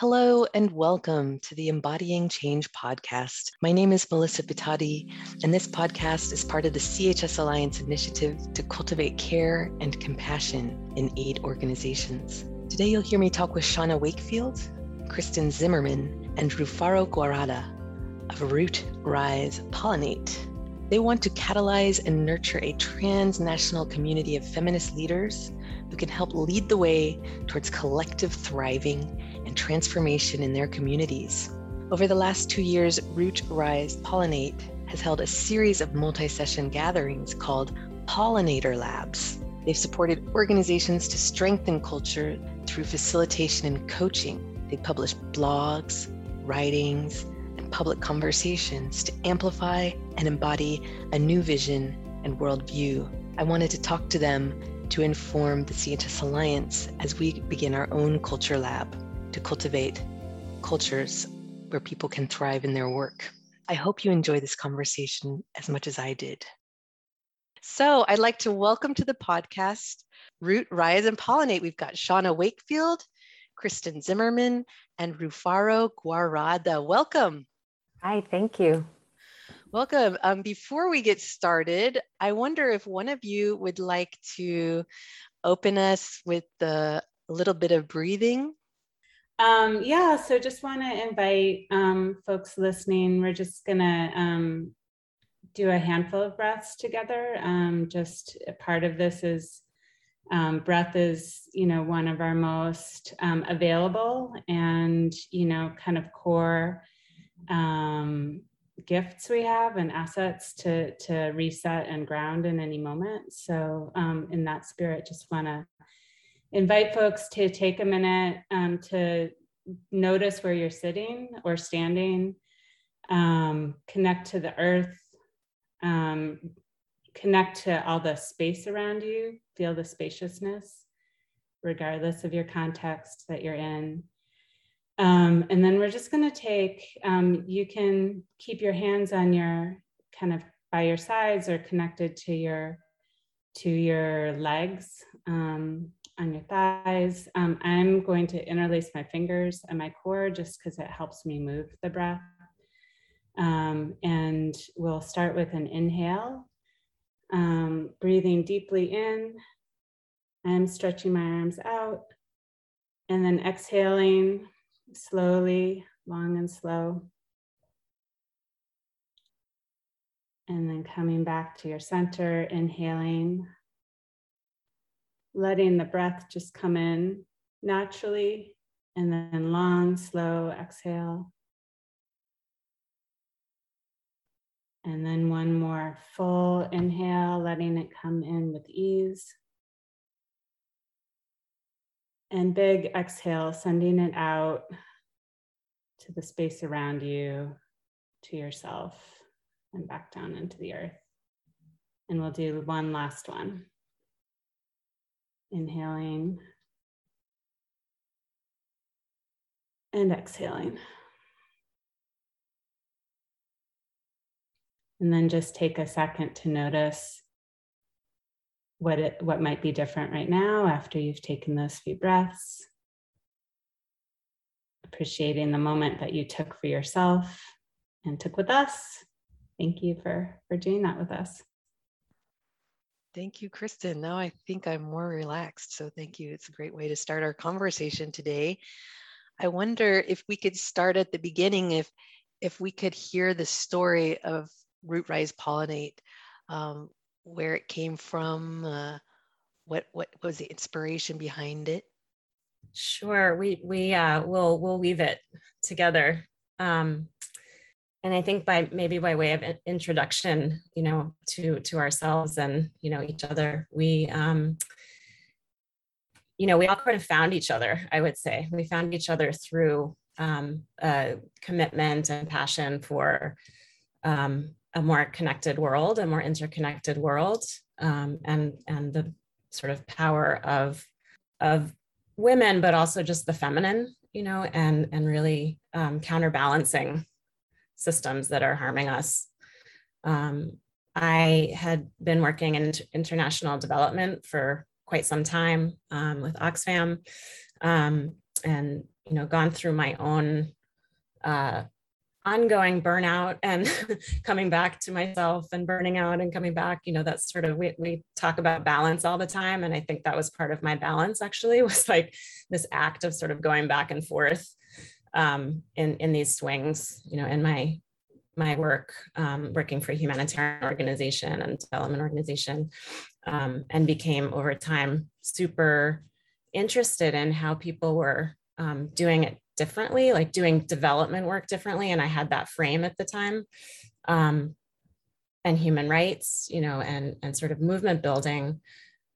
Hello and welcome to the Embodying Change podcast. My name is Melissa Pitotti, and this podcast is part of the CHS Alliance initiative to cultivate care and compassion in aid organizations. Today, you'll hear me talk with Shauna Wakefield, Kristen Zimmerman, and Rufaro Guarada of Root, Rise, Pollinate. They want to catalyze and nurture a transnational community of feminist leaders who can help lead the way towards collective thriving and transformation in their communities. Over the last two years, Root, Rise, Pollinate has held a series of multi session gatherings called Pollinator Labs. They've supported organizations to strengthen culture through facilitation and coaching. They publish blogs, writings, and public conversations to amplify and embody a new vision and worldview. I wanted to talk to them to inform the CHS Alliance as we begin our own culture lab to cultivate cultures where people can thrive in their work. I hope you enjoy this conversation as much as I did. So, I'd like to welcome to the podcast Root, Rise, and Pollinate. We've got Shauna Wakefield, Kristen Zimmerman, and Rufaro Guarada. Welcome. Hi, thank you. Welcome. Um, before we get started, I wonder if one of you would like to open us with the, a little bit of breathing um, yeah, so just want to invite um, folks listening. We're just going to um, do a handful of breaths together. Um, just part of this is um, breath is, you know, one of our most um, available and, you know, kind of core gifts we have and assets to to reset and ground in any moment. So in that spirit, just want to invite folks to take a minute um, to notice where you're sitting or standing, um, connect to the earth, um, connect to all the space around you, feel the spaciousness, regardless of your context that you're in. Um, and then we're just going to take, um, you can keep your hands on your kind of by your sides or connected to your to your legs um, on your thighs. Um, I'm going to interlace my fingers and my core just because it helps me move the breath. Um, and we'll start with an inhale, um, breathing deeply in. I'm stretching my arms out. And then exhaling slowly, long and slow. And then coming back to your center, inhaling letting the breath just come in naturally, and then long, slow exhale. And then one more full inhale, letting it come in with ease. And big exhale, sending it out to the space around you, to yourself, and back down into the earth. And we'll do one last one. Inhaling and exhaling. And then just take a second to notice what it what might be different right now after you've taken those few breaths. Appreciating the moment that you took for yourself and took with us. Thank you for, for doing that with us. Thank you, Kristen. Now I think I'm more relaxed. So thank you. It's a great way to start our conversation today. I wonder if we could start at the beginning, if if we could hear the story of Root Rise Pollinate, um, where it came from, uh, what what was the inspiration behind it? Sure, we we uh, will we'll weave it together. Um, and i think by maybe by way of introduction you know to to ourselves and you know each other we um you know we all kind of found each other i would say. We found each other through um a commitment and passion for um a more connected world a more interconnected world um and and the sort of power of of women but also just the feminine you know and and really um counterbalancing systems that are harming us. Um, I had been working in international development for quite some time um, with Oxfam um, and you know gone through my own uh, ongoing burnout and coming back to myself and burning out and coming back you know that's sort of we, we talk about balance all the time and i think that was part of my balance actually was like this act of sort of going back and forth um, in in these swings you know in my my work um, working for a humanitarian organization and development organization um, and became over time super interested in how people were um, doing it differently, like doing development work differently. And I had that frame at the time. Um, and human rights, you know, and, and sort of movement building.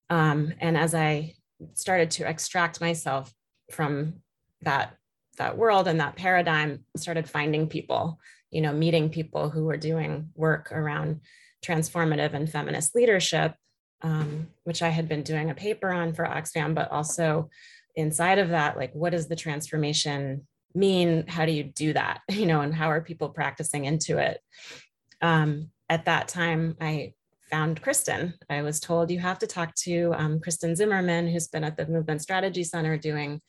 Um, and as I started to extract myself from that that world and that paradigm, started finding people, you know, meeting people who were doing work around transformative and feminist leadership, um, which I had been doing a paper on for Oxfam, but also inside of that like what does the transformation mean? How do you do that? You know and how are people practicing into it? Um, at that time i found kristen. I was told you have to talk to um, kristen zimmerman who's been at the movement strategy center doing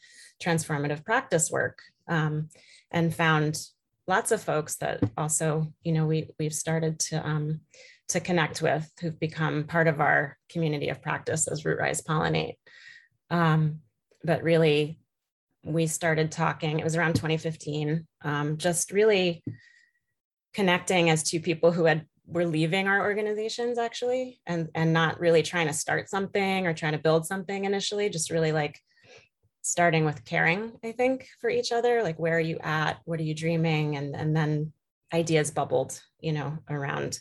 transformative practice work um, and found lots of folks that also you know we we've started to um, to connect with who've become part of our community of practice as root rise pollinate. Um, but really we started talking it was around 2015 um, just really connecting as two people who had were leaving our organizations actually and and not really trying to start something or trying to build something initially just really like starting with caring i think for each other like where are you at? What are you dreaming? And and then ideas bubbled you know around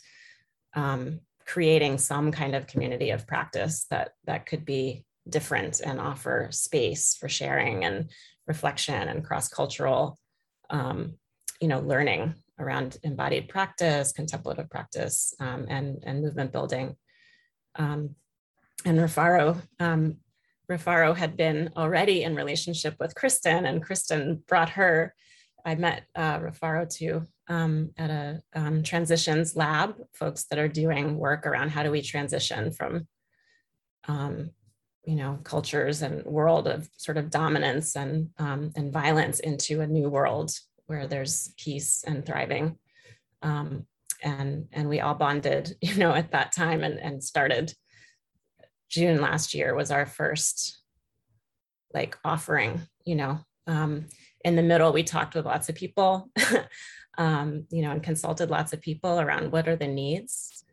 um, creating some kind of community of practice that that could be different and offer space for sharing and reflection and cross-cultural um, you know learning around embodied practice contemplative practice um, and and movement building. Um, and Rufaro Rufaro had been already in relationship with Kristen and Kristen brought her I met uh, Rufaro too um, at a um, transitions lab folks that are doing work around how do we transition from um, you know cultures and world of sort of dominance and um, and violence into a new world where there's peace and thriving. Um, and and we all bonded you know at that time and and started june last year was our first like offering you know um, in the middle we talked with lots of people um, you know and consulted lots of people around what are the needs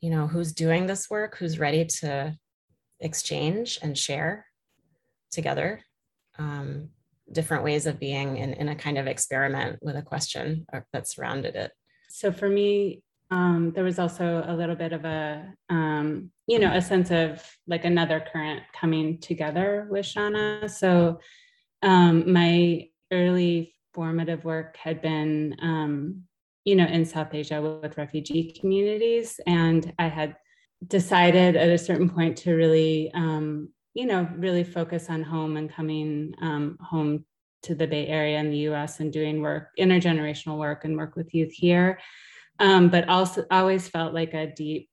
you know who's doing this work who's ready to exchange and share together um, different ways of being in, in a kind of experiment with a question that surrounded it. So for me, um, there was also a little bit of a, um, you know, a sense of like another current coming together with Shauna. So um, my early formative work had been, um, you know, in South Asia with refugee communities, and I had decided at a certain point to really, um, you know, really focus on home and coming um, home to the Bay Area in the US and doing work, intergenerational work and work with youth here. Um, but also always felt like a deep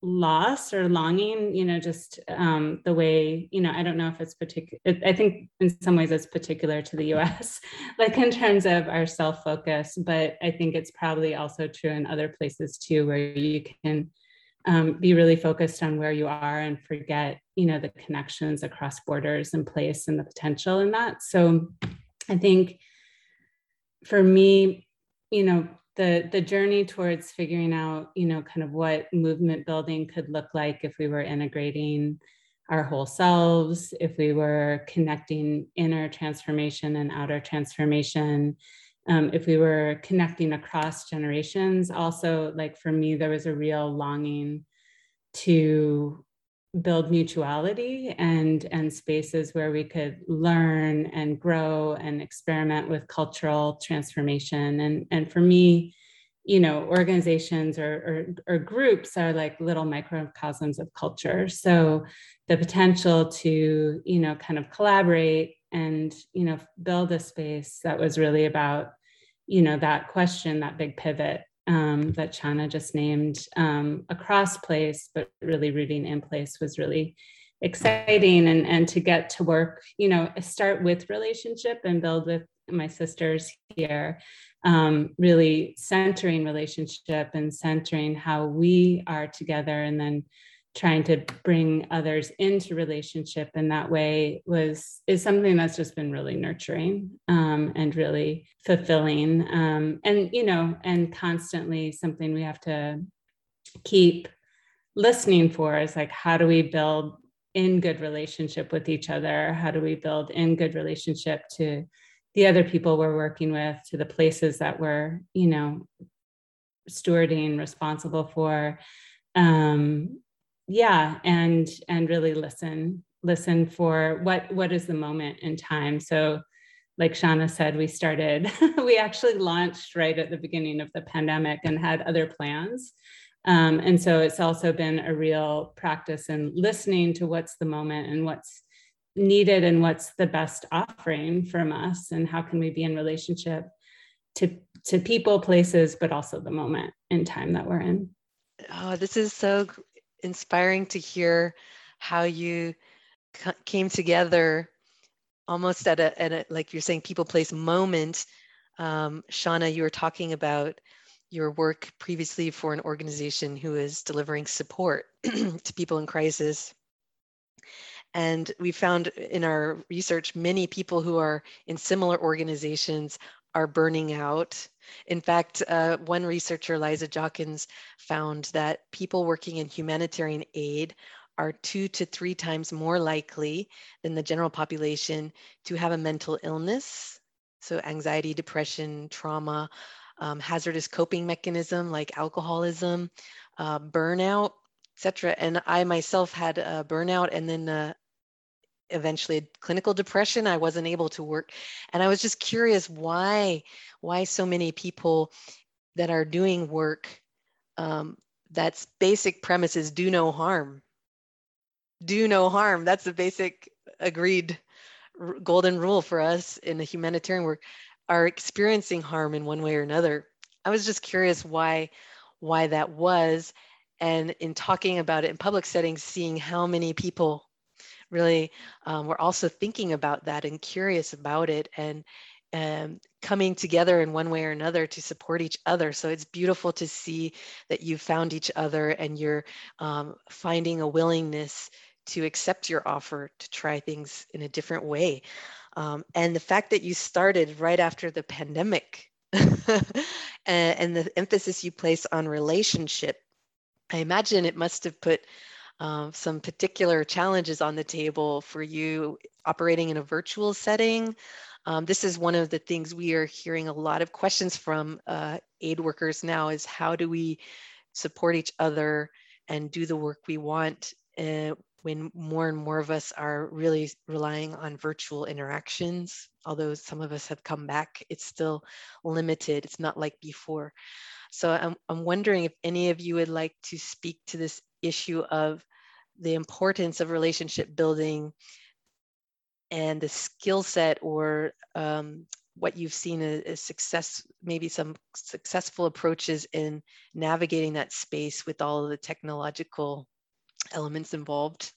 loss or longing, you know, just um, the way, you know, I don't know if it's particular, I think in some ways it's particular to the US, like in terms of our self focus, but I think it's probably also true in other places too, where you can um, be really focused on where you are and forget you know the connections across borders and place and the potential in that. So i think for me you know the the journey towards figuring out you know kind of what movement building could look like if we were integrating our whole selves if we were connecting inner transformation and outer transformation um, if we were connecting across generations. Also like for me there was a real longing to build mutuality and and spaces where we could learn and grow and experiment with cultural transformation. And and for me you know organizations or, or, or groups are like little microcosms of culture. So the potential to you know kind of collaborate and you know build a space that was really about you know that question that big pivot um, that Shauna just named um, across place but really rooting in place was really exciting. And and to get to work you know start with relationship and build with my sisters here um, really centering relationship and centering how we are together and then trying to bring others into relationship in that way was is something that's just been really nurturing um, and really fulfilling. Um, and you know and constantly something we have to keep listening for is like how do we build in good relationship with each other? How do we build in good relationship to the other people we're working with to the places that we're you know stewarding responsible for? Um yeah and and really listen listen for what what is the moment in time. So like shauna said we started we actually launched right at the beginning of the pandemic and had other plans. Um, and so it's also been a real practice in listening to what's the moment and what's needed and what's the best offering from us and how can we be in relationship to to people places but also the moment in time that we're in. Oh this is so inspiring to hear how you came together almost at a, at a like you're saying people place moment. Um, shauna you were talking about your work previously for an organization who is delivering support to people in crisis. And we found in our research many people who are in similar organizations are burning out. In fact, uh, one researcher, Liza Jachens, found that people working in humanitarian aid are two to three times more likely than the general population to have a mental illness. So, anxiety, depression, trauma, um, hazardous coping mechanism like alcoholism, uh, burnout, etc. And I myself had a burnout and then uh, eventually clinical depression i wasn't able to work. And i was just curious why why so many people that are doing work um, that's basic premise is do no harm. Do no harm. That's the basic agreed r- golden rule for us in the humanitarian work are experiencing harm in one way or another. I was just curious why why that was. And in talking about it in public settings seeing how many people really um, we're also thinking about that and curious about it and um, coming together in one way or another to support each other. So it's beautiful to see that you found each other and you're um, finding a willingness to accept your offer to try things in a different way. Um, and the fact that you started right after the pandemic and, and the emphasis you place on relationship, I imagine it must have put um, some particular challenges on the table for you operating in a virtual setting. Um, this is one of the things we are hearing a lot of questions from uh, aid workers now is how do we support each other and do the work we want uh, when more and more of us are really relying on virtual interactions. Although some of us have come back, it's still limited. It's not like before. So I'm, I'm wondering if any of you would like to speak to this issue of the importance of relationship building and the skill set or um, what you've seen as success, maybe some successful approaches in navigating that space with all of the technological elements involved.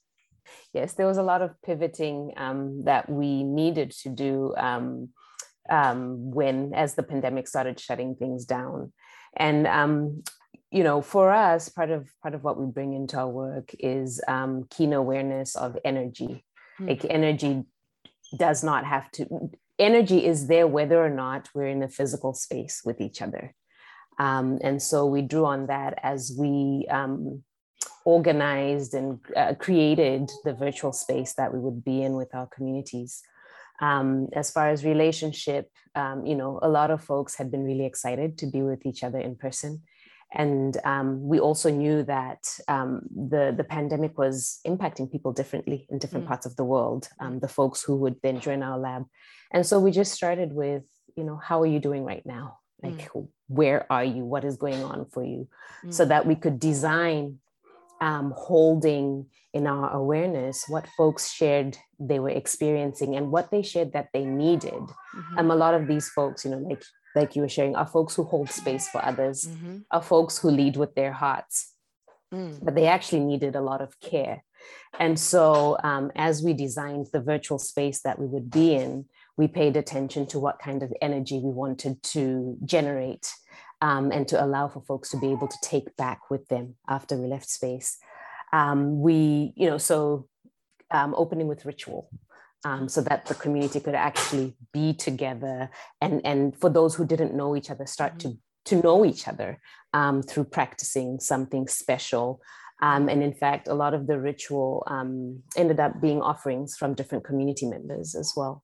Yes, there was a lot of pivoting um, that we needed to do um, um when, as the pandemic started shutting things down. And um, you know for us part of part of what we bring into our work is um, keen awareness of energy. Mm-hmm. like energy does not have to energy is there whether or not we're in a physical space with each other. Um, and so we drew on that as we um, organized and uh, created the virtual space that we would be in with our communities. Um, as far as relationship um, you know a lot of folks had been really excited to be with each other in person and um, we also knew that um, the, the pandemic was impacting people differently in different mm. parts of the world, um, the folks who would then join our lab. And so we just started with, you know, how are you doing right now? Like, mm. where are you? What is going on for you? Mm. So that we could design um, holding in our awareness what folks shared they were experiencing and what they shared that they needed. Mm-hmm. Um, a lot of these folks, you know, like like you were sharing, are folks who hold space for others, mm-hmm. are folks who lead with their hearts. Mm. But they actually needed a lot of care. And so, um, as we designed the virtual space that we would be in, we paid attention to what kind of energy we wanted to generate um, and to allow for folks to be able to take back with them after we left space. Um, we, you know, so um, opening with ritual. Um, so that the community could actually be together and and for those who didn't know each other start to to know each other um, through practicing something special um, and in fact, a lot of the ritual um, ended up being offerings from different community members as well.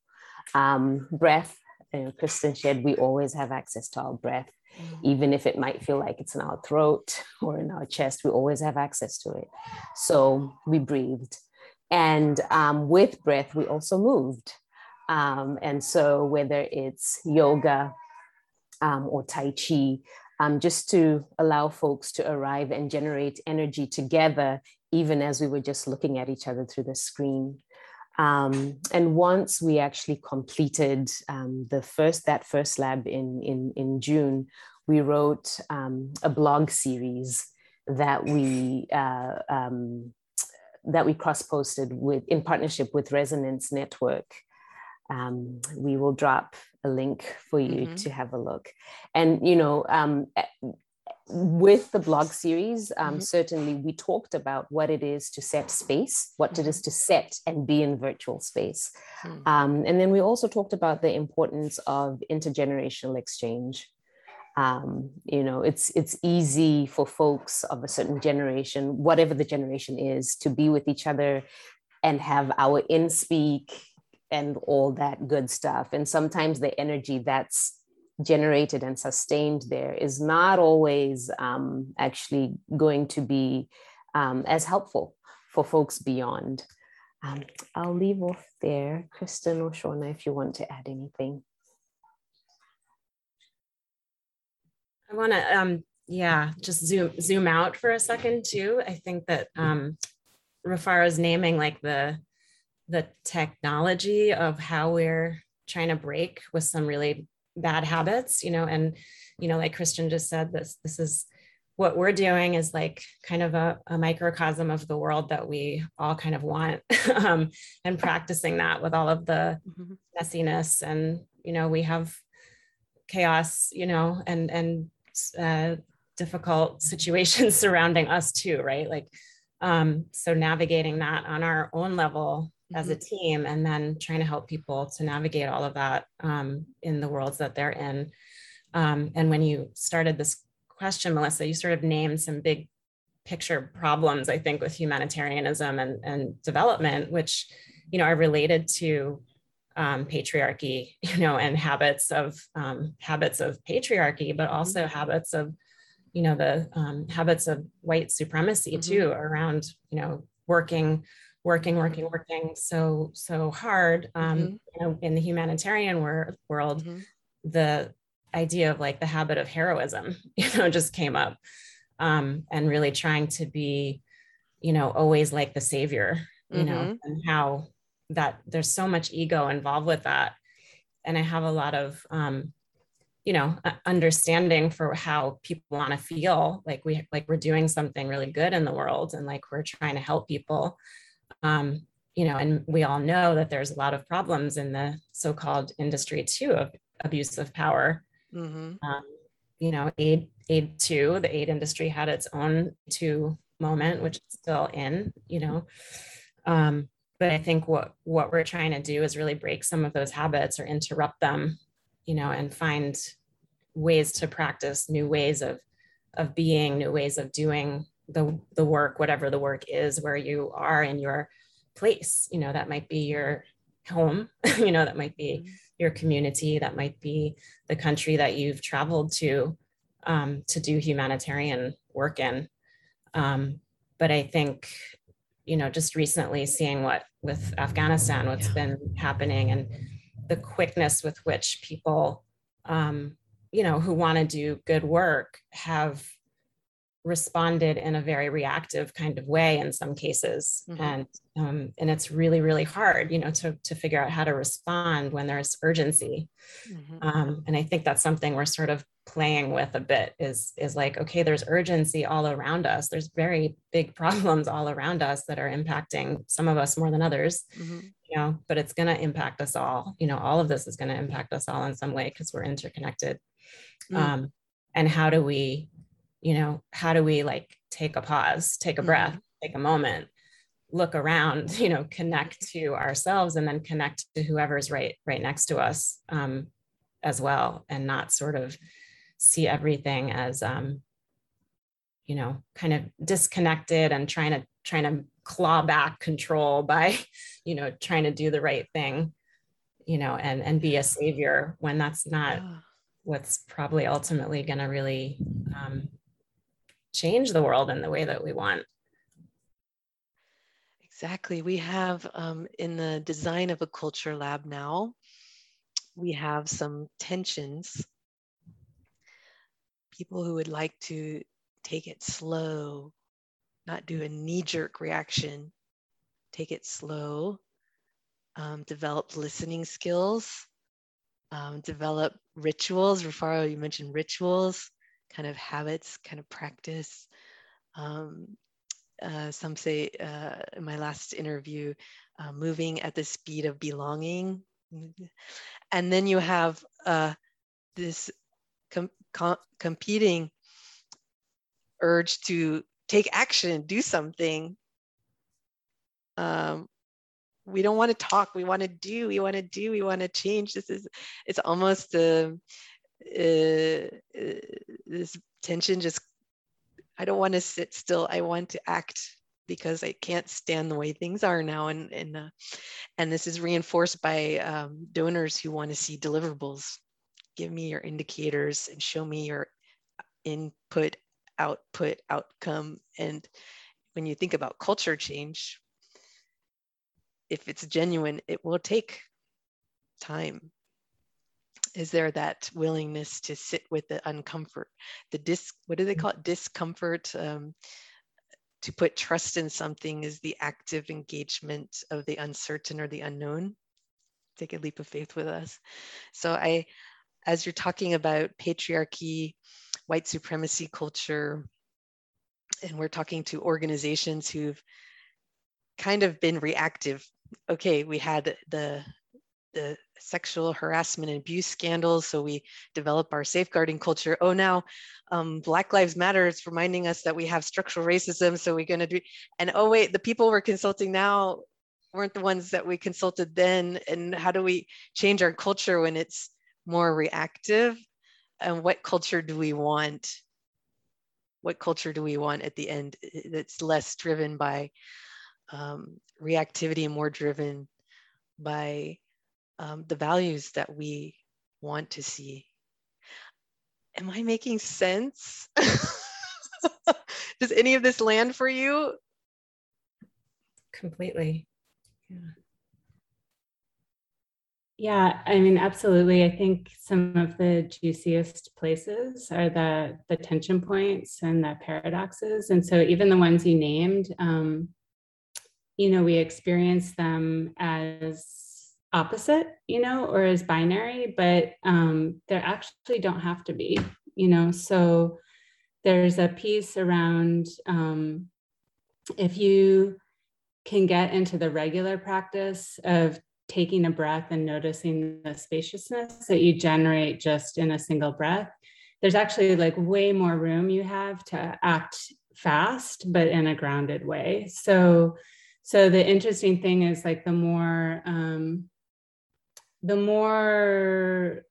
Um, breath, you know, Kristen said, we always have access to our breath, mm-hmm. even if it might feel like it's in our throat or in our chest, we always have access to it. So we breathed. And um, with breath, we also moved. Um, and so whether it's yoga um, or Tai Chi, um, just to allow folks to arrive and generate energy together, even as we were just looking at each other through the screen. Um, and once we actually completed um, the first that first lab in in, in June, we wrote a blog series that we uh, um, that we cross posted with in partnership with Resonance Network. Um, we will drop a link for you mm-hmm. to have a look. And, you know, um, eh, with the blog series, um, mm-hmm. certainly we talked about what it is to set space, what mm-hmm. it is mm-hmm. to set and be in virtual space. Mm. Um, and then we also talked about the importance of intergenerational exchange. Um, you know, it's it's easy for folks of a certain generation, whatever the generation is, to be with each other and have our in speak and all that good stuff. And sometimes the energy that's generated and sustained there is not always um, actually going to be um, as helpful for folks beyond. Um, I'll leave off there. Kristen or Shauna, if you want to add anything. I want to, um, yeah, just zoom zoom out for a second too. I think that um, Rufaro's naming like the the technology of how we're trying to break with some really bad habits you know and you know like Kristen just said this this is what we're doing is like kind of a, a microcosm of the world that we all kind of want um, and practicing that with all of the mm-hmm. messiness and you know we have chaos you know and and uh, difficult situations surrounding us too right like um, so navigating that on our own level mm-hmm. as a mm-hmm. team and then trying to help people to navigate all of that um, in the worlds that they're in um, and when you started this question melissa you sort of named some big picture problems i think with humanitarianism and, and development which you know are related to um, patriarchy you know and habits of um, habits of patriarchy but mm-hmm. also mm-hmm. habits of you know the um, habits of white supremacy mm-hmm. too around you know working working, working, working so so hard. Um, mm-hmm. You know, in the humanitarian wor- world, mm-hmm. the idea of like the habit of heroism, you know, just came up, um, and really trying to be, you know, always like the savior, you mm-hmm. know, and how that there's so much ego involved with that, and I have a lot of um, you know understanding for how people want to feel like we like we're doing something really good in the world and like we're trying to help people um, you know, and we all know that there's a lot of problems in the so-called industry too of abuse of power. Mm-hmm. Um, you know, aid aid two, the aid industry had its own two moment, which is still in. You know, um, but I think what what we're trying to do is really break some of those habits or interrupt them. You know, and find ways to practice new ways of of being, new ways of doing the the work whatever the work is where you are in your place you know that might be your home you know that might be mm-hmm. your community that might be the country that you've traveled to um, to do humanitarian work in um, but i think you know just recently seeing what with afghanistan what's yeah. been happening and the quickness with which people um, you know who want to do good work have responded in a very reactive kind of way in some cases mm-hmm. and um, and it's really really hard you know to to figure out how to respond when there's urgency mm-hmm. um, and i think that's something we're sort of playing with a bit is is like okay there's urgency all around us there's very big problems all around us that are impacting some of us more than others mm-hmm. you know but it's going to impact us all you know all of this is going to impact us all in some way because we're interconnected mm. um, and how do we you know how do we like take a pause take a breath mm-hmm. take a moment look around you know connect to ourselves and then connect to whoever's right right next to us um, as well and not sort of see everything as um, you know kind of disconnected and trying to trying to claw back control by you know trying to do the right thing you know and and be a savior when that's not what's probably ultimately going to really um, change the world in the way that we want. Exactly. We have um, in the design of a culture lab now, we have some tensions. People who would like to take it slow, not do a knee jerk reaction, take it slow, um, develop listening skills, um, develop rituals. Rufaro, you mentioned rituals kind of habits, kind of practice. Um, uh, some say uh, in my last interview, uh, moving at the speed of belonging. And then you have uh, this com- com- competing urge to take action, do something. Um, we don't want to talk. We want to do. We want to do. We want to change. This is. It's almost a, uh, uh, this tension just i don't want to sit still i want to act because i can't stand the way things are now and and uh, and this is reinforced by um, donors who want to see deliverables give me your indicators and show me your input output outcome. And when you think about culture change if it's genuine it will take time. Is there that willingness to sit with the uncomfort the dis what do they call it? Discomfort um, to put trust in something is the active engagement of the uncertain or the unknown. Take a leap of faith with us. So i as you're talking about patriarchy white supremacy culture and we're talking to organizations who've kind of been reactive okay we had the the sexual harassment and abuse scandals. So we develop our safeguarding culture. Oh, now um, Black Lives Matter is reminding us that we have structural racism. So we're going to do, and oh, wait, the people we're consulting now weren't the ones that we consulted then. And how do we change our culture when it's more reactive? And what culture do we want? What culture do we want at the end that's less driven by um, reactivity and more driven by um, the values that we want to see. Am I making sense? Does any of this land for you? Completely. Yeah. Yeah, I mean, absolutely. I think some of the juiciest places are the the tension points and the paradoxes, and so even the ones you named, um, you know, we experience them as opposite, you know, or as binary, but um, they actually don't have to be, you know. So there's a piece around um, if you can get into the regular practice of taking a breath and noticing the spaciousness that you generate just in a single breath, there's actually like way more room you have to act fast, but in a grounded way. So so the interesting thing is like the more um, the more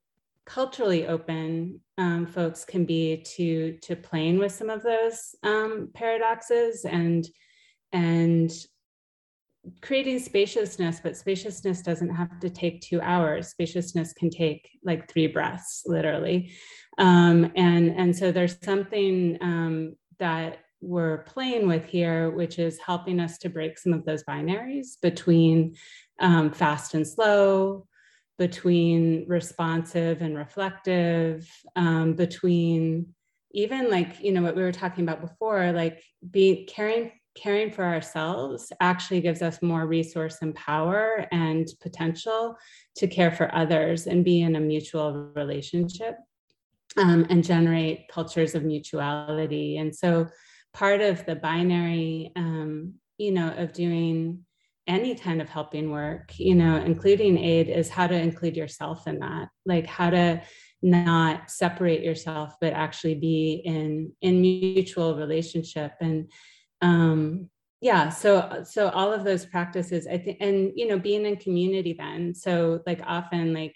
culturally open um, folks can be to to playing with some of those um, paradoxes and and creating spaciousness but spaciousness doesn't have to take two hours. Spaciousness can take like three breaths literally. Um, and and so there's something um, that we're playing with here which is helping us to break some of those binaries between um, fast and slow between responsive and reflective, um, between even like you know what we were talking about before like being caring caring for ourselves actually gives us more resource and power and potential to care for others and be in a mutual relationship um, and generate cultures of mutuality. And so part of the binary um, you know of doing any kind of helping work you know including aid is how to include yourself in that. Like how to not separate yourself but actually be in in mutual relationship. And um yeah so so all of those practices i think and you know being in community then so like often like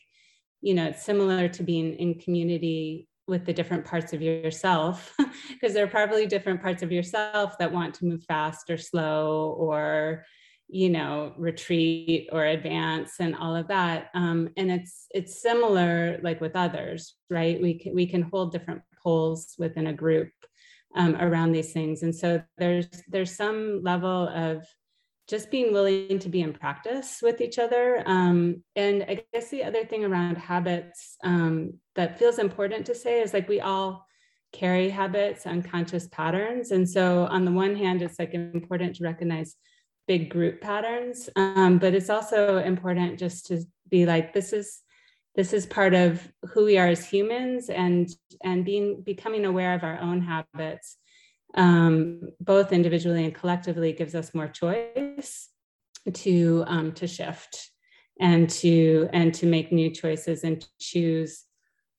you know it's similar to being in community with the different parts of yourself because there are probably different parts of yourself that want to move fast or slow or you know retreat or advance and all of that um, and it's it's similar like with others right? We can we can hold different poles within a group um, around these things. And so there's there's some level of just being willing to be in practice with each other. Um, and i guess the other thing around habits um, that feels important to say is like we all carry habits unconscious patterns. And so on the one hand it's like important to recognize big group patterns um, but it's also important just to be like this is this is part of who we are as humans and and being becoming aware of our own habits um, both individually and collectively gives us more choice to um, to shift and to and to make new choices and choose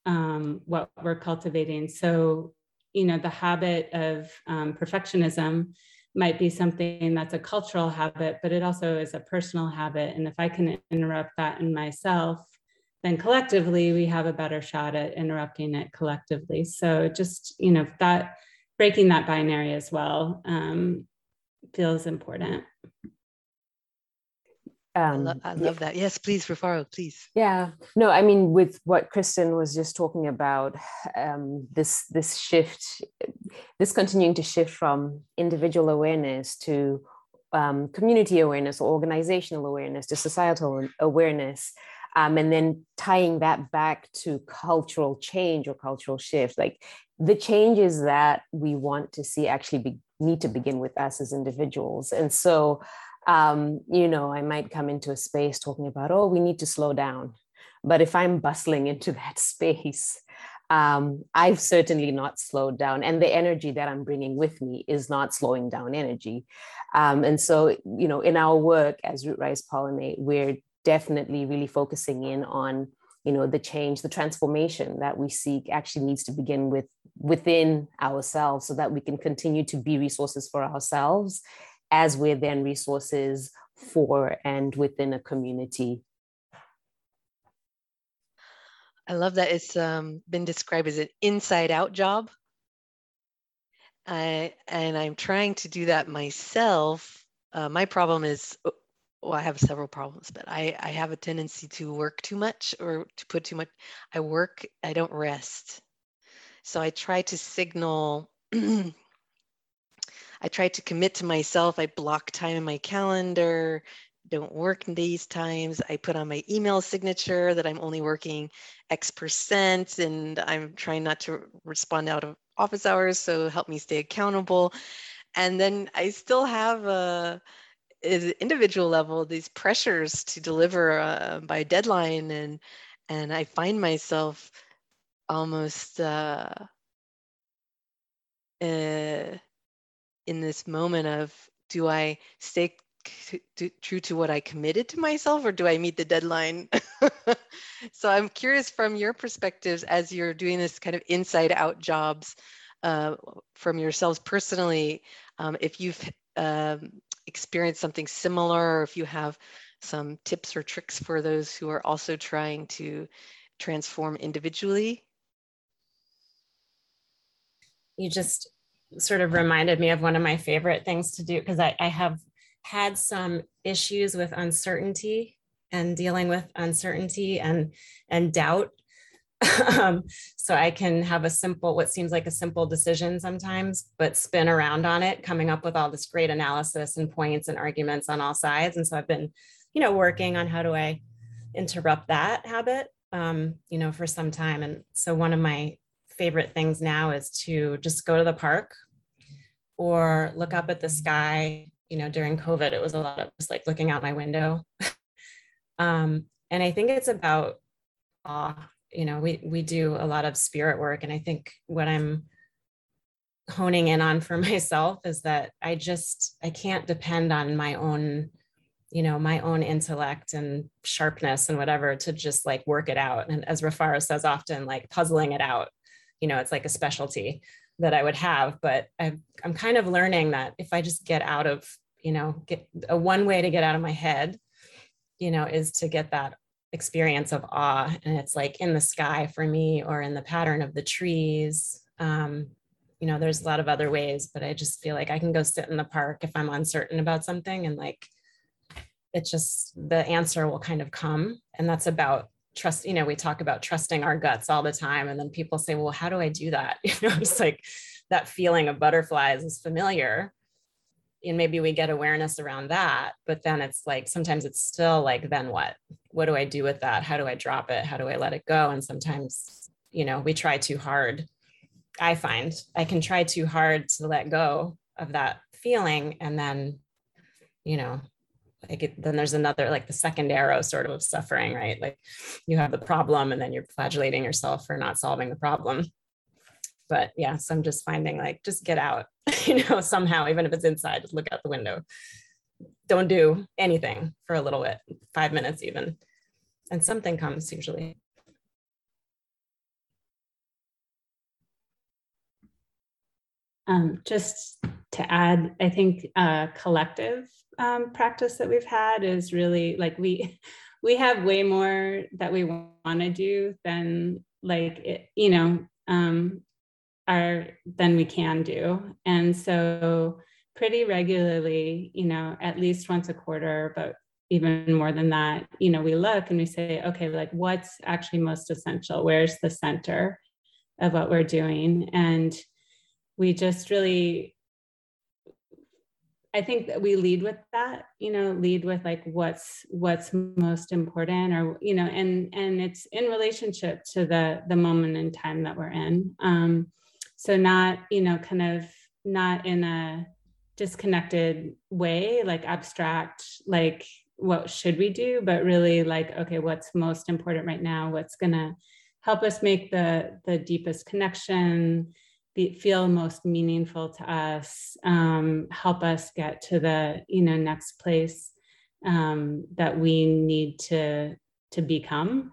um, what we're cultivating so you know the habit of um, perfectionism might be something that's a cultural habit, but it also is a personal habit. And if I can interrupt that in myself, then collectively we have a better shot at interrupting it collectively. So just, you know, that breaking that binary as well um, feels important. Um, I, lo- I love yeah. that. Yes, please, Rufaro, please. Yeah. No, I mean, with what Kristen was just talking about, um, this this shift, this continuing to shift from individual awareness to um, community awareness or organizational awareness to societal awareness, um, and then tying that back to cultural change or cultural shift, like the changes that we want to see actually be, need to begin with us as individuals, and so um, you know, I might come into a space talking about, oh, we need to slow down. But if I'm bustling into that space, um, I've certainly not slowed down. And the energy that I'm bringing with me is not slowing down energy. Um, and so, you know, in our work as Root Rise Pollinate, we're definitely really focusing in on you know the change the transformation that we seek actually needs to begin with within ourselves so that we can continue to be resources for ourselves as we're then resources for and within a community. I love that it's um, been described as an inside out job. I, and I'm trying to do that myself. Uh, my problem is, well, I have several problems, but I, I have a tendency to work too much or to put too much. I work, I don't rest. So I try to signal I try to commit to myself. I block time in my calendar, don't work in these times. I put on my email signature that I'm only working X percent and I'm trying not to respond out of office hours. So help me stay accountable. And then I still have a, individual level these pressures to deliver uh, by deadline and and I find myself almost uh, uh, in this moment of do I stay true to what I committed to myself or do I meet the deadline? so I'm curious from your perspectives as you're doing this kind of inside out jobs uh, from yourselves personally, um, if you've um, experienced something similar or if you have some tips or tricks for those who are also trying to transform individually. You just sort of reminded me of one of my favorite things to do because I, I have had some issues with uncertainty and dealing with uncertainty and and doubt um, so i can have a simple what seems like a simple decision sometimes but spin around on it coming up with all this great analysis and points and arguments on all sides and so i've been you know working on how do i interrupt that habit um, you know for some time and so one of my favorite things now is to just go to the park or look up at the sky. You know, during COVID, it was a lot of just like looking out my window. um, and I think it's about awe. You know, we we do a lot of spirit work, and I think what I'm honing in on for myself is that I just I can't depend on my own you know my own intellect and sharpness and whatever to just like work it out. And as Rufaro says often like puzzling it out you know it's like a specialty that I would have. But i I'm kind of learning that if I just get out of you know get a one way to get out of my head you know is to get that experience of awe and it's like in the sky for me or in the pattern of the trees. Um, you know there's a lot of other ways but i just feel like i can go sit in the park if i'm uncertain about something and like it's just the answer will kind of come. And that's about trust you know we talk about trusting our guts all the time and then people say well how do i do that? You know it's like that feeling of butterflies is familiar. And maybe we get awareness around that but then it's like sometimes it's still like then what what do i do with that how do i drop it how do i let it go and sometimes you know we try too hard I find I can try too hard to let go of that feeling. And then, you know, like it, then there's another, like the second arrow sort of suffering, right? Like you have the problem and then you're flagellating yourself for not solving the problem. But yeah, so I'm just finding like, just get out, you know, somehow, even if it's inside, just look out the window. Don't do anything for a little bit, five minutes even. And something comes usually. Um, just to add, I think a collective um, practice that we've had is really like we we have way more that we want to do than like it, you know um, are than we can do, and so pretty regularly, you know, at least once a quarter, but even more than that, you know, we look and we say, okay, like what's actually most essential? Where's the center of what we're doing? And we just really I think that we lead with that, you know, lead with like what's what's most important or you know, and and it's in relationship to the the moment in time that we're in. Um, so not, you know, kind of not in a disconnected way, like abstract, like what should we do, but really like, okay, what's most important right now? What's gonna help us make the the deepest connection, be, feel most meaningful to us, um, help us get to the you know next place um, that we need to to become,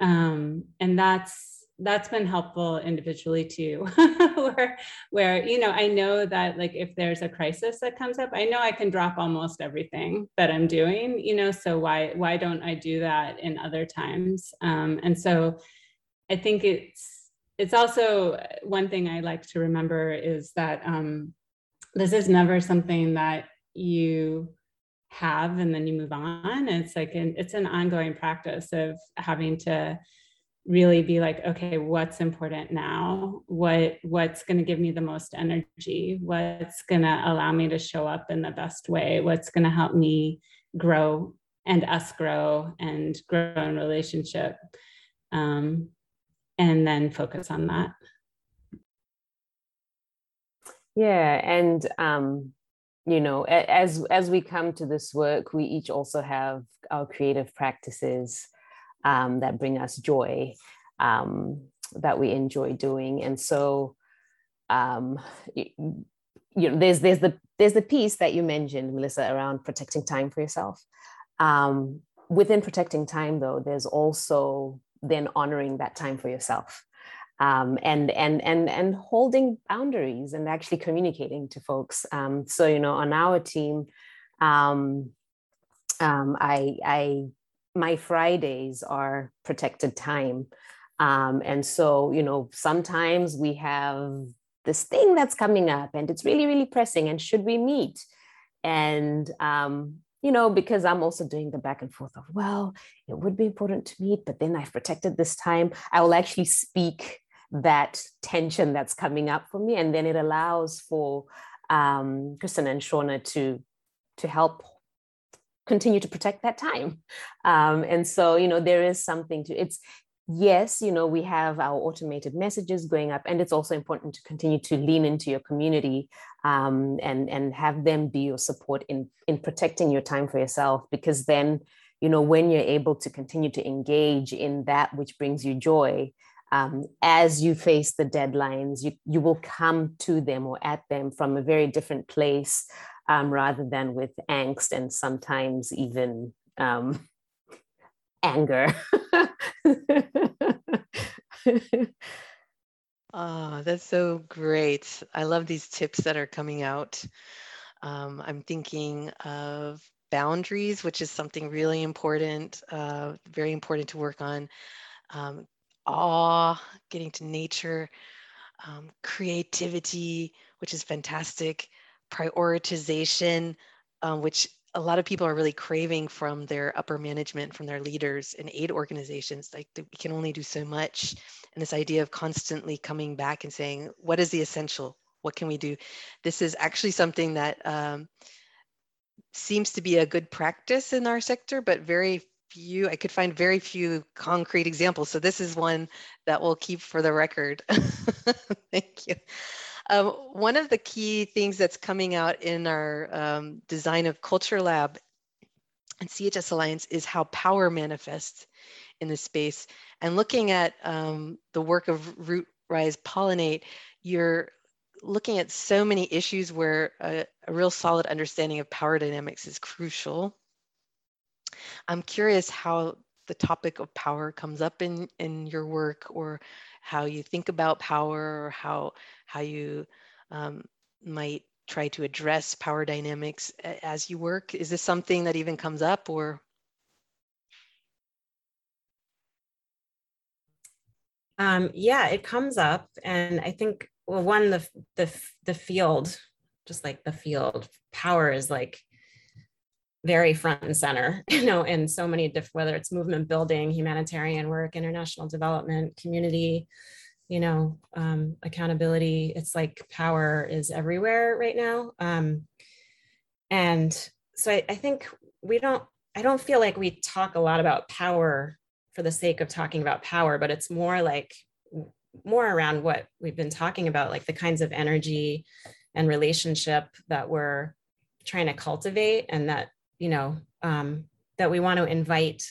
um, and that's that's been helpful individually too where where you know i know that like if there's a crisis that comes up i know i can drop almost everything that i'm doing you know so why why don't i do that in other times um, and so i think it's it's also uh, one thing I like to remember is that um, this is never something that you have and then you move on. It's like an, it's an ongoing practice of having to really be like, okay, what's important now? What what's going to give me the most energy? What's going to allow me to show up in the best way? What's going to help me grow and us grow and grow in relationship? Um, and then focus on that yeah and um you know as as we come to this work we each also have our creative practices um, that bring us joy um, that we enjoy doing and so um, you, you know there's there's the there's the piece that you mentioned melissa around protecting time for yourself um, within protecting time though there's also then honoring that time for yourself um, and and and and holding boundaries and actually communicating to folks. Um, so you know, on our team, um, um I I my Fridays are protected time, um, and so you know sometimes we have this thing that's coming up and it's really really pressing and should we meet and um, you know, because I'm also doing the back and forth of, well, it would be important to meet, but then I've protected this time. I will actually speak that tension that's coming up for me. And then it allows for um, Kristen and Shauna to, to help continue to protect that time. Um, and so, you know, there is something to it's yes, you know, we have our automated messages going up, and it's also important to continue to lean into your community um, and and have them be your support in in protecting your time for yourself, because then, you know, when you're able to continue to engage in that which brings you joy. Um, as you face the deadlines, you, you will come to them or at them from a very different place um, rather than with angst and sometimes even um, anger. oh, that's so great. I love these tips that are coming out. Um, I'm thinking of boundaries, which is something really important, uh, very important to work on. Um, awe, getting to nature, um, creativity, which is fantastic, prioritization, um, which a lot of people are really craving from their upper management, from their leaders in aid organizations. Like we can only do so much. And this idea of constantly coming back and saying, what is the essential? What can we do? This is actually something that um, seems to be a good practice in our sector, but very few, I could find very few concrete examples. So this is one that we'll keep for the record. Thank you. Um, one of the key things that's coming out in our um, design of Culture Lab and CHS Alliance is how power manifests in the space. And looking at um, the work of Root Rise Pollinate, you're looking at so many issues where a, a real solid understanding of power dynamics is crucial. I'm curious how the topic of power comes up in, in your work or how you think about power or how how you um, might try to address power dynamics as you work? Is this something that even comes up or? Um, yeah it comes up and i think well one the the the field just like the field power is like very front and center, you know, in so many different, whether it's movement building, humanitarian work, international development, community, you know, um, accountability. It's like power is everywhere right now. Um, and so I, I think we don't, I don't feel like we talk a lot about power for the sake of talking about power, but it's more like more around what we've been talking about, like the kinds of energy and relationship that we're trying to cultivate and that you know um, that we want to invite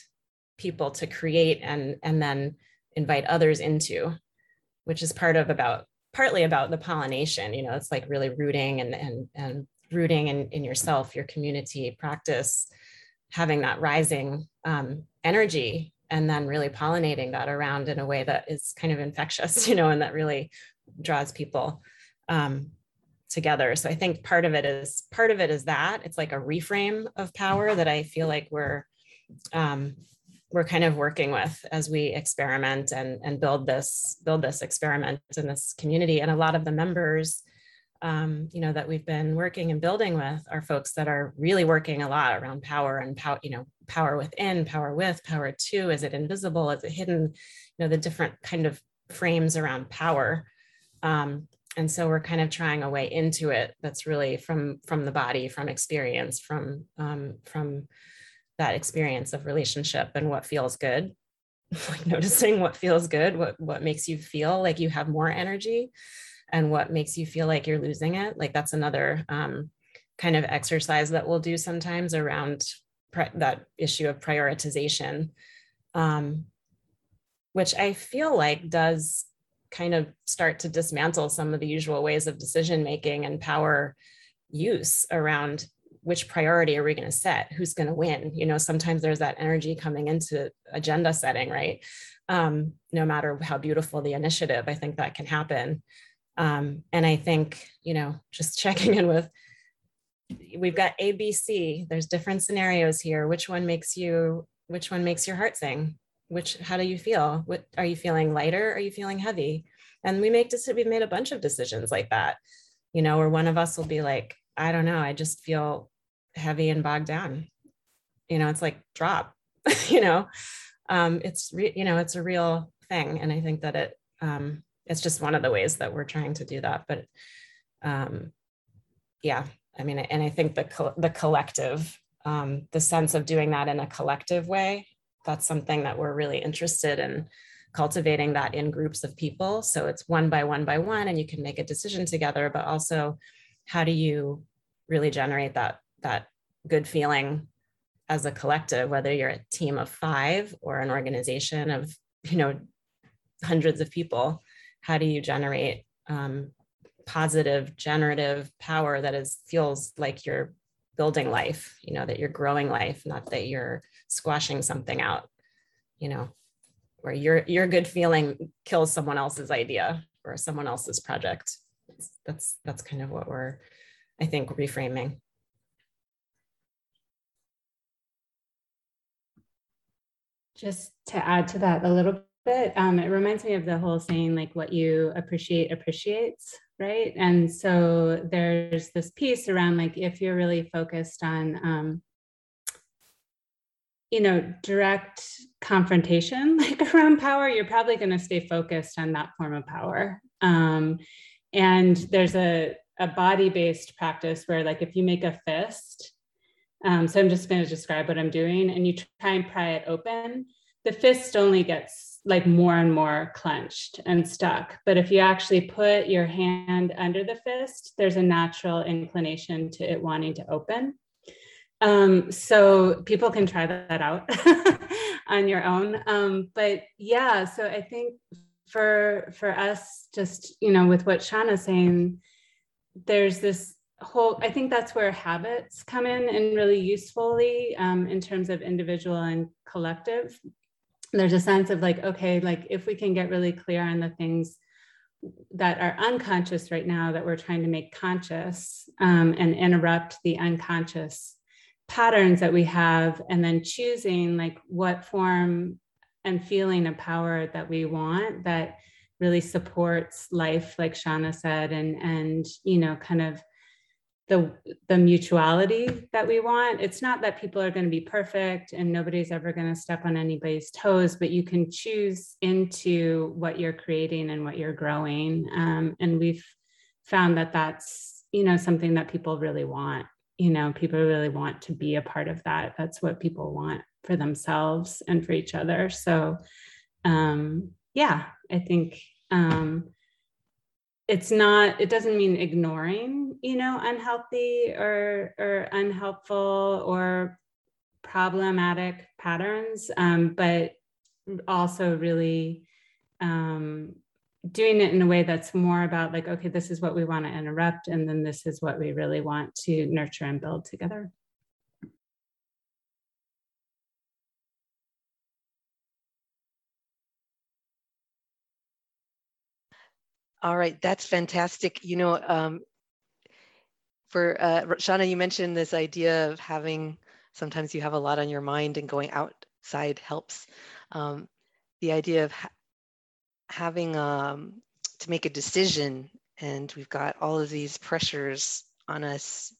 people to create and and then invite others into which is part of about partly about the pollination you know it's like really rooting and and and rooting in, in yourself your community practice having that rising um, energy and then really pollinating that around in a way that is kind of infectious you know and that really draws people um, together. So I think part of it is part of it is that it's like a reframe of power that I feel like we're um, we're kind of working with as we experiment and and build this build this experiment in this community. And a lot of the members, um, you know, that we've been working and building with are folks that are really working a lot around power and power, you know, power within, power with, power to. Is it invisible? Is it hidden? You know, the different kind of frames around power. Um, and so we're kind of trying a way into it that's really from from the body from experience from um, from that experience of relationship and what feels good. Like noticing what feels good what what makes you feel like you have more energy and what makes you feel like you're losing it. Like that's another um, kind of exercise that we'll do sometimes around that issue of prioritization um, which i feel like does kind of start to dismantle some of the usual ways of decision making and power use around which priority are we going to set? Who's going to win? You know sometimes there's that energy coming into agenda setting right? Um, no matter how beautiful the initiative i think that can happen. Um, and i think you know just checking in with we've got abc there's different scenarios here. Which one makes you which one makes your heart sing which how do you feel? What are you feeling lighter? Are you feeling heavy? And we make decisions we've made a bunch of decisions like that you know where one of us will be like i don't know i just feel heavy and bogged down. You know it's like drop you know? Um it's re- you know it's a real thing and i think that it um it's just one of the ways that we're trying to do that but um yeah i mean and i think the co- the collective um the sense of doing that in a collective way that's something that we're really interested in cultivating that in groups of people. So it's one by one by one, and you can make a decision together, but also how do you really generate that, that good feeling as a collective, whether you're a team of five or an organization of, you know, hundreds of people, how do you generate um, positive generative power that is feels like you're building life, you know, that you're growing life, not that you're squashing something out, you know where your your good feeling kills someone else's idea or someone else's project. That's that's kind of what we're i think reframing. Just to add to that a little bit um, it reminds me of the whole saying like what you appreciate appreciates right? And so there's this piece around like if you're really focused on um, you know, direct confrontation like around power, you're probably going to stay focused on that form of power. Um, and there's a, a body based practice where, like, if you make a fist, um, so I'm just going to describe what I'm doing, and you try and pry it open, the fist only gets like more and more clenched and stuck. But if you actually put your hand under the fist, there's a natural inclination to it wanting to open. Um, so people can try that out on your own. Um, but yeah, so I think for for us, just you know, with what Shauna's saying, there's this whole. I think that's where habits come in and really usefully um, in terms of individual and collective. There's a sense of like, okay, like if we can get really clear on the things that are unconscious right now that we're trying to make conscious um, and interrupt the unconscious patterns that we have and then choosing like what form and feeling of power that we want that really supports life like shauna said and and you know kind of the the mutuality that we want. It's not that people are going to be perfect and nobody's ever going to step on anybody's toes but you can choose into what you're creating and what you're growing. Um, and we've found that that's you know something that people really want you know people really want to be a part of that. That's what people want for themselves and for each other. So um yeah i think um it's not it doesn't mean ignoring you know unhealthy or or unhelpful or problematic patterns um, but also really um, doing it in a way that's more about like okay this is what we want to interrupt and then this is what we really want to nurture and build together. All right that's fantastic. You know um, for uh, you mentioned this idea of having sometimes you have a lot on your mind and going outside helps. Um, the idea of having um, to make a decision and we've got all of these pressures on us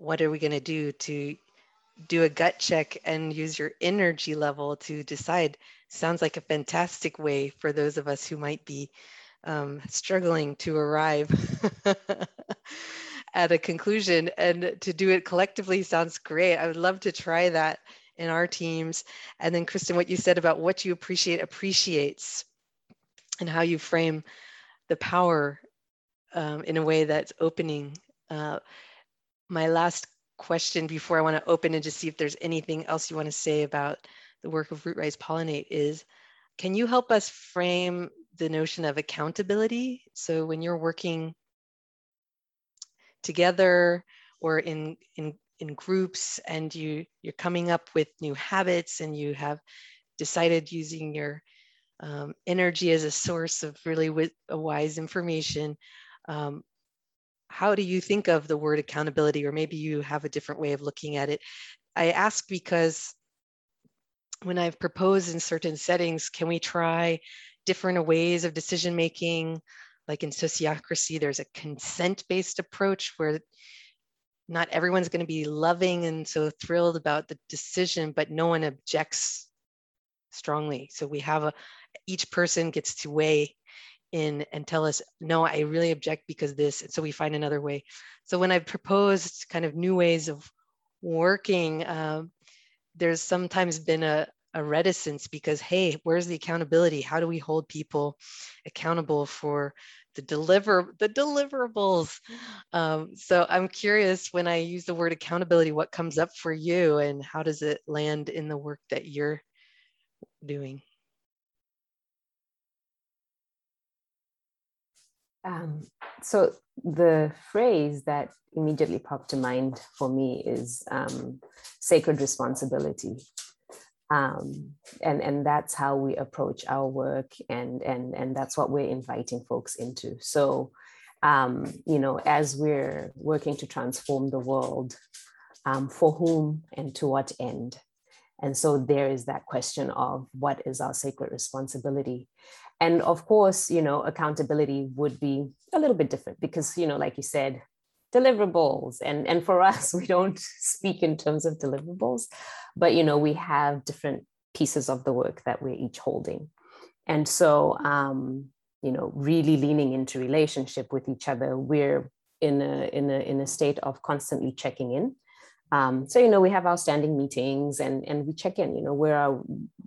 what are we going to do to do a gut check and use your energy level to decide? Sounds like a fantastic way for those of us who might be um, struggling to arrive at a conclusion and to do it collectively sounds great. I would love to try that in our teams. And then kristen what you said about what you appreciate appreciates and how you frame the power um, in a way that's opening. Uh, my last question before I want to open and just see if there's anything else you want to say about the work of Root Rise Pollinate is, can you help us frame the notion of accountability? So when you're working together or in, in, in groups and you, you're coming up with new habits and you have decided using your um, energy as a source of really wise information. Um, how do you think of the word accountability, or maybe you have a different way of looking at it? I ask because when I've proposed in certain settings, can we try different ways of decision making? Like in sociocracy, there's a consent based approach where not everyone's going to be loving and so thrilled about the decision, but no one objects strongly. So we have a, each person gets to weigh in and tell us, no, I really object because this. And so we find another way. So when I've proposed kind of new ways of working, um, there's sometimes been a, a reticence because hey where's the accountability how do we hold people accountable for the deliver the deliverables um, so i'm curious when i use the word accountability what comes up for you and how does it land in the work that you're doing. Um, so the phrase that immediately popped to mind for me is um, sacred responsibility. Um, and and that's how we approach our work and and and that's what we're inviting folks into. So um, you know as we're working to transform the world um, for whom and to what end and so there is that question of what is our sacred responsibility? And of course you know accountability would be a little bit different because you know like you said deliverables. And and for us we don't speak in terms of deliverables but you know we have different pieces of the work that we're each holding. And so um you know really leaning into relationship with each other we're in a in a in a state of constantly checking in um, so you know we have our standing meetings and and we check in you know where are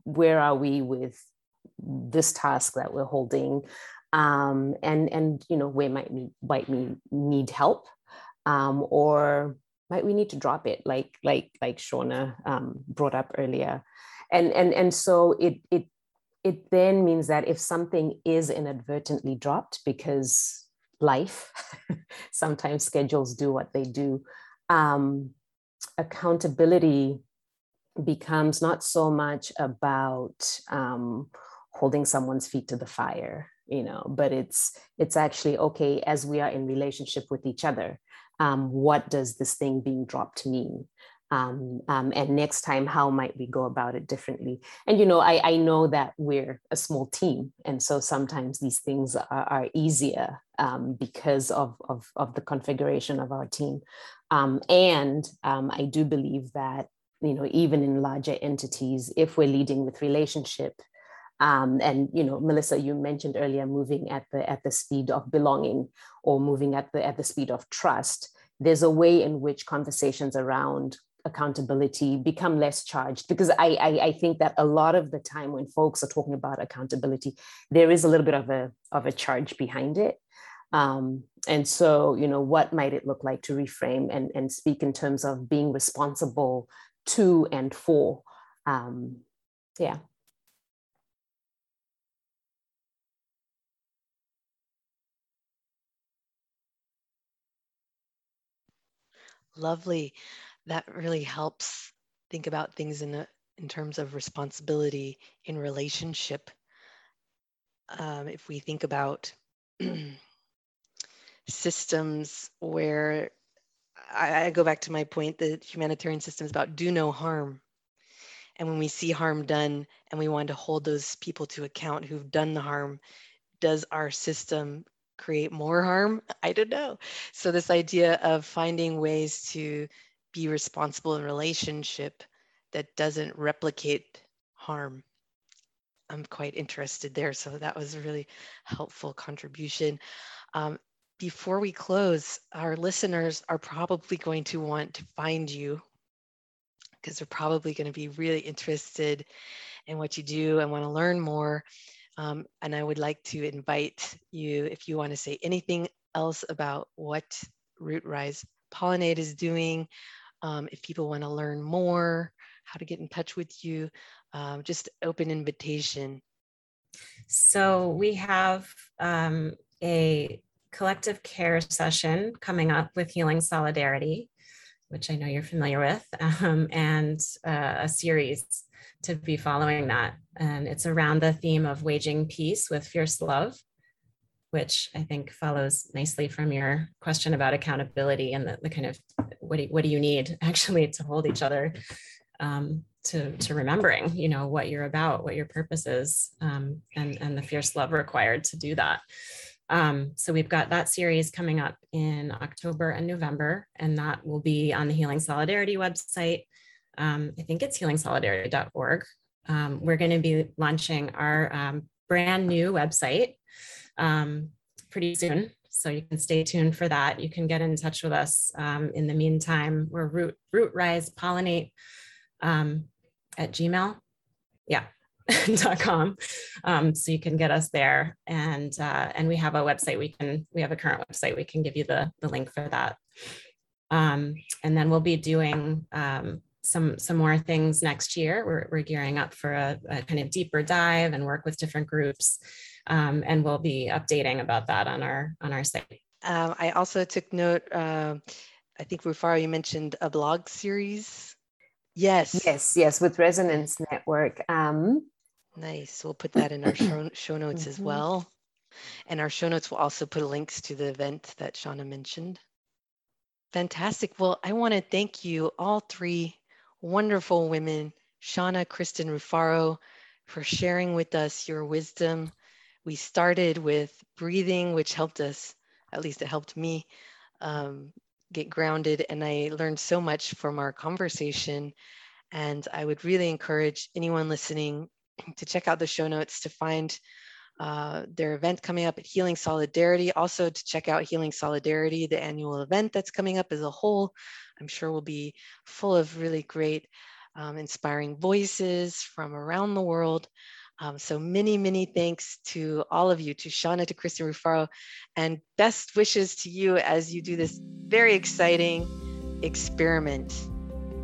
where are we with this task that we're holding? Um, and and you know where might we might we need help? Um, or might we need to drop it like like like Shauna um, brought up earlier. And and and so it it it then means that if something is inadvertently dropped because life sometimes schedules do what they do um, accountability becomes not so much about um, holding someone's feet to the fire you know but it's it's actually okay as we are in relationship with each other um, what does this thing being dropped mean? Um, um, and next time how might we go about it differently? And you know I, I know that we're a small team and so sometimes these things are, are easier um, because of, of, of, the configuration of our team um, and um, i do believe that you know even in larger entities if we're leading with relationship um, and you know, Melissa, you mentioned earlier moving at the at the speed of belonging or moving at the at the speed of trust. There's a way in which conversations around accountability become less charged because I, I, I think that a lot of the time when folks are talking about accountability, there is a little bit of a of a charge behind it. Um, and so, you know, what might it look like to reframe and, and speak in terms of being responsible to and for? Um, yeah. Lovely. That really helps think about things in a, in terms of responsibility in relationship. Um, if we think about systems where I, I go back to my point that humanitarian systems about do no harm. And when we see harm done and we want to hold those people to account who've done the harm, does our system create more harm? I don't know. So, this idea of finding ways to be responsible in relationship that doesn't replicate harm. I'm quite interested there. So, that was a really helpful contribution. Um, before we close, our listeners are probably going to want to find you because they're probably going to be really interested in what you do and want to learn more. Um, and I would like to invite you, if you want to say anything else about what Root Rise Pollinate is doing, um, if people want to learn more, how to get in touch with you, um, just open invitation. So we have um, a collective care session coming up with Healing Solidarity, which I know you're familiar with, um, and uh, a series to be following that. And it's around the theme of waging peace with fierce love, which I think follows nicely from your question about accountability and the, the kind of what do, what do you need actually to hold each other um, to, to remembering, you know, what you're about, what your purpose is, um, and, and the fierce love required to do that. Um, so we've got that series coming up in October and November, and that will be on the Healing Solidarity website um, I think it's healingsolidarity.org. Um, we're going to be launching our um, brand new website um, pretty soon. So you can stay tuned for that. You can get in touch with us. Um, in the meantime, we're root, root rise pollinate um, at Gmail. yeah dot com um, so you can get us there and uh, and we have a website we can we have a current website we can give you the the link for that um, and then we'll be doing um, some some more things next year we're, we're gearing up for a, a kind of deeper dive and work with different groups um, and we'll be updating about that on our on our site um, i also took note uh, i think rufaro you mentioned a blog series yes yes yes with resonance network um, Nice. We'll put that in our show, show notes as Mhm. well. And our show notes will also put links to the event that Shauna mentioned. Fantastic. Well, I want to thank you, all three wonderful women, Shauna, Kristen, Rufaro, for sharing with us your wisdom. We started with breathing, which helped us, at least it helped me, um, get grounded. And I learned so much from our conversation. And I would really encourage anyone listening to check out the show notes to find uh, their event coming up at Healing Solidarity. Also, to check out Healing Solidarity, the annual event that's coming up as a whole. I'm sure will be full of really great, um, inspiring voices from around the world. Um, so many, many thanks to all of you, to Shauna, to Kristen Rufaro, and best wishes to you as you do this very exciting experiment.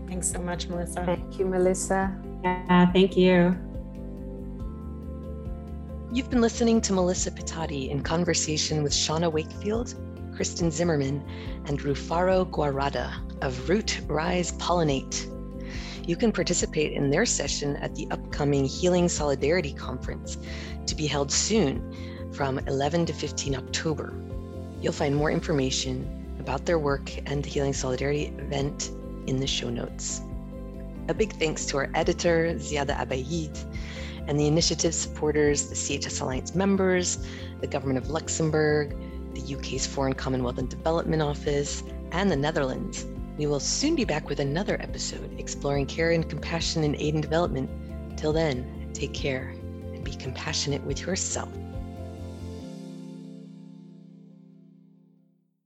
thanks so much melissa thank you melissa Yeah, thank you. You've been listening to Melissa Pitotti in conversation with Shauna Wakefield, Kristen Zimmerman, and Rufaro Guarada of Root Rise Pollinate. You can participate in their session at the upcoming Healing Solidarity Conference to be held soon from 11 to 15 October. You'll find more information about their work and the Healing Solidarity event in the show notes. A big thanks to our editor, Ziada Abayid, and the initiative supporters, the CHS Alliance members, the Government of Luxembourg, the UK's Foreign Commonwealth and Development Office, and the Netherlands. We will soon be back with another episode exploring care and compassion in aid and development. Till then, take care and be compassionate with yourself.